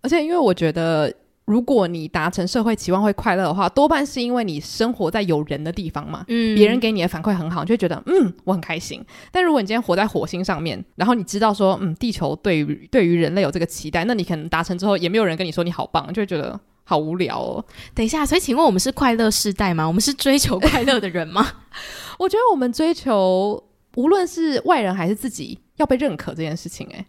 而且因为我觉得，如果你达成社会期望会快乐的话，多半是因为你生活在有人的地方嘛。嗯，别人给你的反馈很好，你就会觉得嗯，我很开心。但如果你今天活在火星上面，然后你知道说嗯，地球对于对于人类有这个期待，那你可能达成之后也没有人跟你说你好棒，就会觉得。好无聊哦！等一下，所以请问我们是快乐世代吗？我们是追求快乐的人吗？我觉得我们追求，无论是外人还是自己，要被认可这件事情，欸，诶，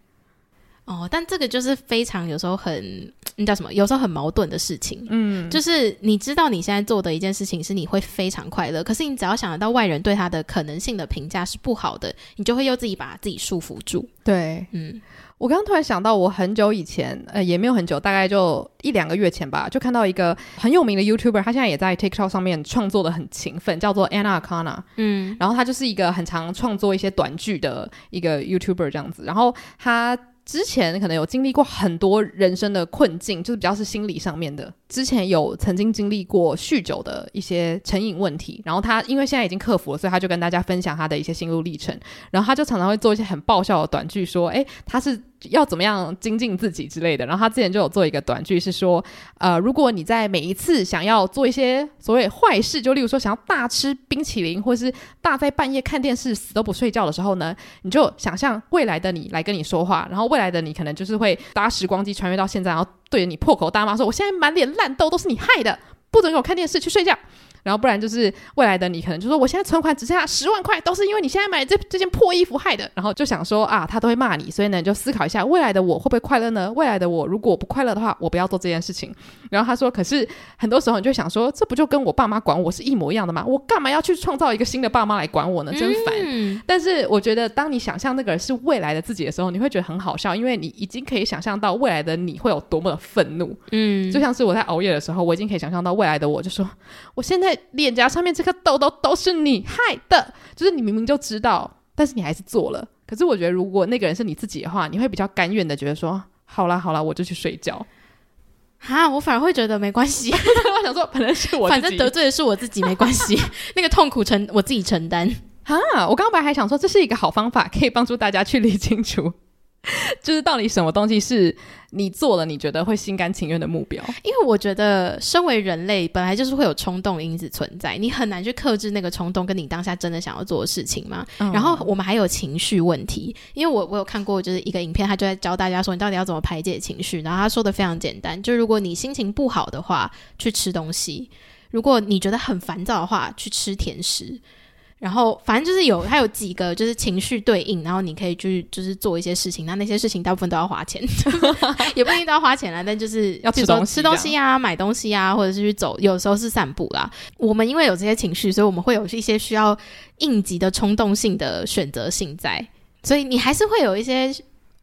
哦，但这个就是非常有时候很，那叫什么？有时候很矛盾的事情。嗯，就是你知道你现在做的一件事情是你会非常快乐，可是你只要想得到外人对他的可能性的评价是不好的，你就会又自己把自己束缚住。对，嗯。我刚刚突然想到，我很久以前，呃，也没有很久，大概就一两个月前吧，就看到一个很有名的 YouTuber，他现在也在 TikTok 上面创作的很勤奋，叫做 Anna Akana，嗯，然后他就是一个很常创作一些短剧的一个 YouTuber 这样子，然后他之前可能有经历过很多人生的困境，就是比较是心理上面的。之前有曾经经历过酗酒的一些成瘾问题，然后他因为现在已经克服了，所以他就跟大家分享他的一些心路历程。然后他就常常会做一些很爆笑的短剧，说：“诶，他是要怎么样精进自己之类的。”然后他之前就有做一个短剧，是说：“呃，如果你在每一次想要做一些所谓坏事，就例如说想要大吃冰淇淋，或是大在半夜看电视死都不睡觉的时候呢，你就想象未来的你来跟你说话，然后未来的你可能就是会搭时光机穿越到现在，然后。”对着你破口大骂说：“我现在满脸烂痘，都是你害的，不准给我看电视，去睡觉。”然后不然就是未来的你可能就说，我现在存款只剩下十万块，都是因为你现在买这这件破衣服害的。然后就想说啊，他都会骂你，所以呢你就思考一下，未来的我会不会快乐呢？未来的我如果不快乐的话，我不要做这件事情。然后他说，可是很多时候你就想说，这不就跟我爸妈管我是一模一样的吗？我干嘛要去创造一个新的爸妈来管我呢？真烦。嗯、但是我觉得，当你想象那个人是未来的自己的时候，你会觉得很好笑，因为你已经可以想象到未来的你会有多么的愤怒。嗯，就像是我在熬夜的时候，我已经可以想象到未来的我就说，我现在脸颊上面。这颗痘痘都是你害的，就是你明明就知道，但是你还是做了。可是我觉得，如果那个人是你自己的话，你会比较甘愿的觉得说，好啦好啦，我就去睡觉。哈，我反而会觉得没关系。我想说，本来是我，反正得罪的是我自己，没关系。那个痛苦承我自己承担。哈，我刚刚本来还想说，这是一个好方法，可以帮助大家去理清楚。就是到底什么东西是你做了你觉得会心甘情愿的目标？因为我觉得身为人类本来就是会有冲动因子存在，你很难去克制那个冲动跟你当下真的想要做的事情嘛。嗯、然后我们还有情绪问题，因为我我有看过就是一个影片，他就在教大家说你到底要怎么排解情绪。然后他说的非常简单，就如果你心情不好的话，去吃东西；如果你觉得很烦躁的话，去吃甜食。然后反正就是有，它有几个就是情绪对应，然后你可以去就是做一些事情，那那些事情大部分都要花钱，也不一定都要花钱啦，但就是要吃东西，吃东西啊，买东西啊，或者是去走，有时候是散步啦。我们因为有这些情绪，所以我们会有一些需要应急的冲动性的选择性在，所以你还是会有一些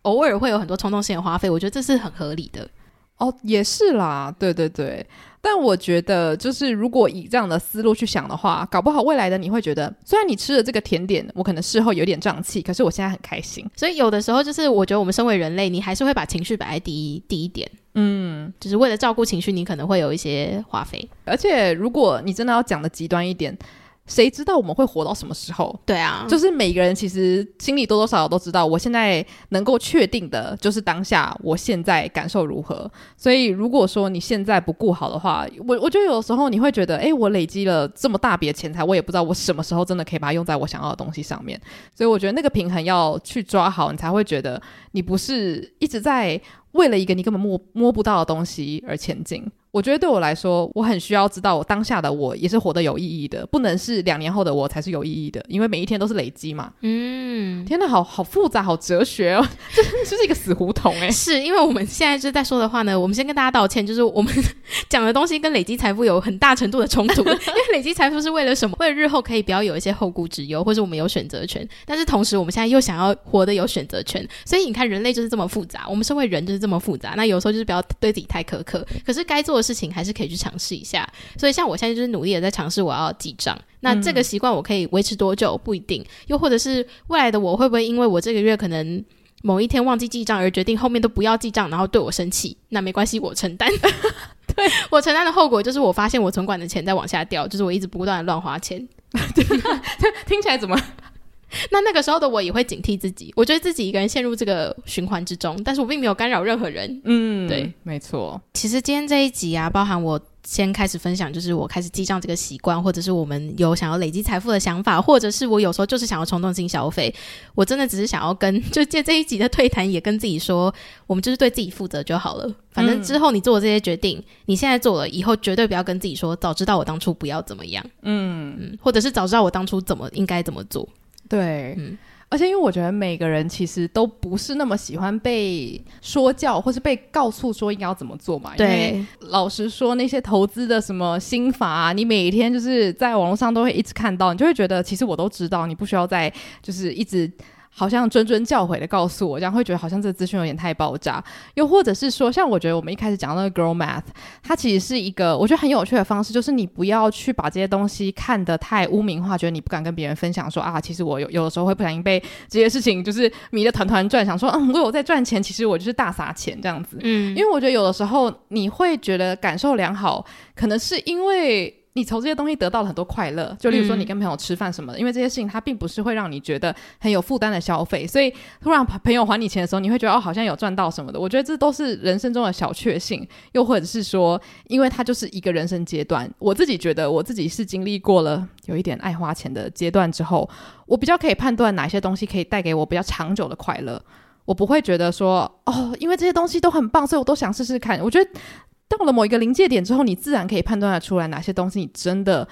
偶尔会有很多冲动性的花费，我觉得这是很合理的。哦，也是啦，对对对。但我觉得，就是如果以这样的思路去想的话，搞不好未来的你会觉得，虽然你吃了这个甜点，我可能事后有点胀气，可是我现在很开心。所以有的时候，就是我觉得我们身为人类，你还是会把情绪摆在第一第一点。嗯，就是为了照顾情绪，你可能会有一些花费。而且，如果你真的要讲的极端一点。谁知道我们会活到什么时候？对啊，就是每个人其实心里多多少少都知道，我现在能够确定的就是当下，我现在感受如何。所以如果说你现在不顾好的话，我我觉得有时候你会觉得，哎，我累积了这么大笔的钱财，我也不知道我什么时候真的可以把它用在我想要的东西上面。所以我觉得那个平衡要去抓好，你才会觉得你不是一直在为了一个你根本摸摸不到的东西而前进。我觉得对我来说，我很需要知道我当下的我也是活得有意义的，不能是两年后的我才是有意义的，因为每一天都是累积嘛。嗯，天哪，好好复杂，好哲学哦，这这是一个死胡同哎。是因为我们现在就在说的话呢，我们先跟大家道歉，就是我们 讲的东西跟累积财富有很大程度的冲突，因为累积财富是为了什么？为了日后可以不要有一些后顾之忧，或者我们有选择权。但是同时，我们现在又想要活得有选择权，所以你看，人类就是这么复杂，我们身为人就是这么复杂。那有时候就是不要对自己太苛刻，可是该做的事情还是可以去。尝试一下，所以像我现在就是努力的在尝试我要记账。那这个习惯我可以维持多久不一定，又或者是未来的我会不会因为我这个月可能某一天忘记记账而决定后面都不要记账，然后对我生气？那没关系，我承担。对，我承担的后果就是我发现我存款的钱在往下掉，就是我一直不断的乱花钱。听起来怎么？那那个时候的我也会警惕自己，我觉得自己一个人陷入这个循环之中，但是我并没有干扰任何人。嗯，对，没错。其实今天这一集啊，包含我先开始分享，就是我开始记账这个习惯，或者是我们有想要累积财富的想法，或者是我有时候就是想要冲动性消费，我真的只是想要跟，就借这一集的退谈，也跟自己说，我们就是对自己负责就好了。反正之后你做的这些决定，嗯、你现在做了，以后绝对不要跟自己说，早知道我当初不要怎么样。嗯嗯，或者是早知道我当初怎么应该怎么做。对，嗯，而且因为我觉得每个人其实都不是那么喜欢被说教，或是被告诉说应该要怎么做嘛。因为，老实说，那些投资的什么心法啊，你每一天就是在网络上都会一直看到，你就会觉得其实我都知道，你不需要再就是一直。好像谆谆教诲的告诉我，这样会觉得好像这个资讯有点太爆炸。又或者是说，像我觉得我们一开始讲到那个 Girl Math，它其实是一个我觉得很有趣的方式，就是你不要去把这些东西看得太污名化，觉得你不敢跟别人分享说啊，其实我有有的时候会不小心被这些事情就是迷得团团转，想说嗯，我有在赚钱，其实我就是大撒钱这样子。嗯，因为我觉得有的时候你会觉得感受良好，可能是因为。你从这些东西得到了很多快乐，就例如说你跟朋友吃饭什么的，因为这些事情它并不是会让你觉得很有负担的消费，所以突然朋友还你钱的时候，你会觉得哦，好像有赚到什么的。我觉得这都是人生中的小确幸，又或者是说，因为它就是一个人生阶段。我自己觉得我自己是经历过了有一点爱花钱的阶段之后，我比较可以判断哪些东西可以带给我比较长久的快乐。我不会觉得说哦，因为这些东西都很棒，所以我都想试试看。我觉得。到了某一个临界点之后，你自然可以判断得出来哪些东西你真的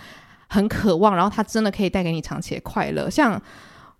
很渴望，然后它真的可以带给你长期的快乐。像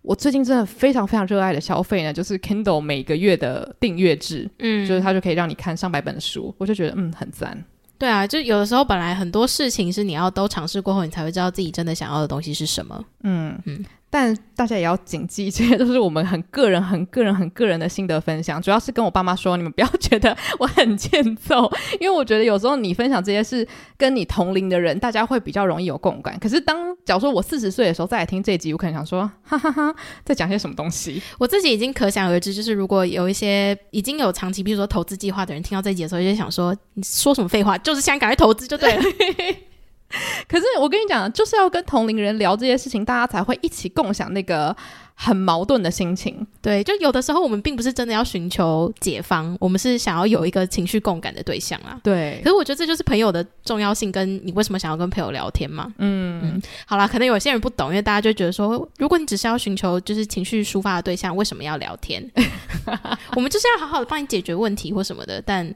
我最近真的非常非常热爱的消费呢，就是 Kindle 每个月的订阅制，嗯，就是它就可以让你看上百本书，我就觉得嗯很赞。对啊，就有的时候本来很多事情是你要都尝试过后，你才会知道自己真的想要的东西是什么。嗯嗯。但大家也要谨记，这些都是我们很个人、很个人、很个人的心得分享。主要是跟我爸妈说，你们不要觉得我很欠揍，因为我觉得有时候你分享这些事，跟你同龄的人，大家会比较容易有共感。可是当假如说我四十岁的时候再来听这一集，我可能想说，哈哈哈，在讲些什么东西？我自己已经可想而知，就是如果有一些已经有长期，比如说投资计划的人，听到这一集的时候，就想说，你说什么废话？就是想赶快投资就对了。可是我跟你讲，就是要跟同龄人聊这些事情，大家才会一起共享那个很矛盾的心情。对，就有的时候我们并不是真的要寻求解方，我们是想要有一个情绪共感的对象啊。对。可是我觉得这就是朋友的重要性，跟你为什么想要跟朋友聊天嘛。嗯嗯。好啦，可能有些人不懂，因为大家就觉得说，如果你只是要寻求就是情绪抒发的对象，为什么要聊天？我们就是要好好的帮你解决问题或什么的。但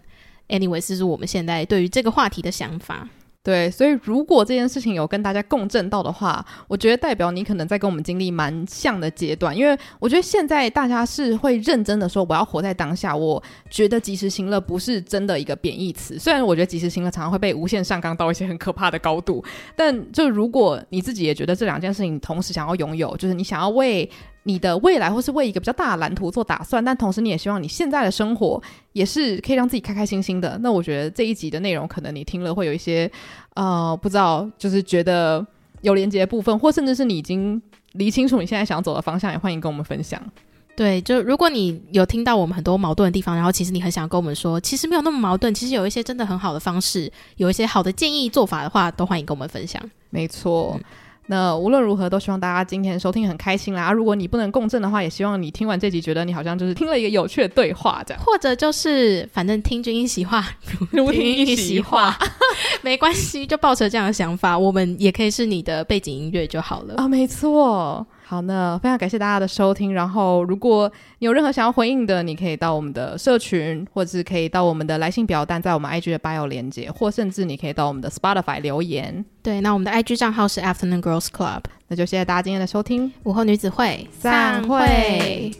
anyway，这是我们现在对于这个话题的想法。对，所以如果这件事情有跟大家共振到的话，我觉得代表你可能在跟我们经历蛮像的阶段。因为我觉得现在大家是会认真的说，我要活在当下。我觉得及时行乐不是真的一个贬义词，虽然我觉得及时行乐常常会被无限上纲到一些很可怕的高度，但就如果你自己也觉得这两件事情同时想要拥有，就是你想要为你的未来或是为一个比较大的蓝图做打算，但同时你也希望你现在的生活也是可以让自己开开心心的。那我觉得这一集的内容可能你听了会有一些呃不知道，就是觉得有连接的部分，或甚至是你已经理清楚你现在想走的方向，也欢迎跟我们分享。对，就如果你有听到我们很多矛盾的地方，然后其实你很想跟我们说，其实没有那么矛盾，其实有一些真的很好的方式，有一些好的建议做法的话，都欢迎跟我们分享。没错。嗯那无论如何，都希望大家今天收听很开心啦。啊，如果你不能共振的话，也希望你听完这集，觉得你好像就是听了一个有趣的对话，这样。或者就是反正听君一席话，如听一席话，没关系，就抱着这样的想法，我们也可以是你的背景音乐就好了。啊，没错。好，那非常感谢大家的收听。然后，如果你有任何想要回应的，你可以到我们的社群，或者是可以到我们的来信表单，在我们 IG 的 bio 连接，或甚至你可以到我们的 Spotify 留言。对，那我们的 IG 账号是 Afternoon Girls Club。那就谢谢大家今天的收听，午后女子会散会。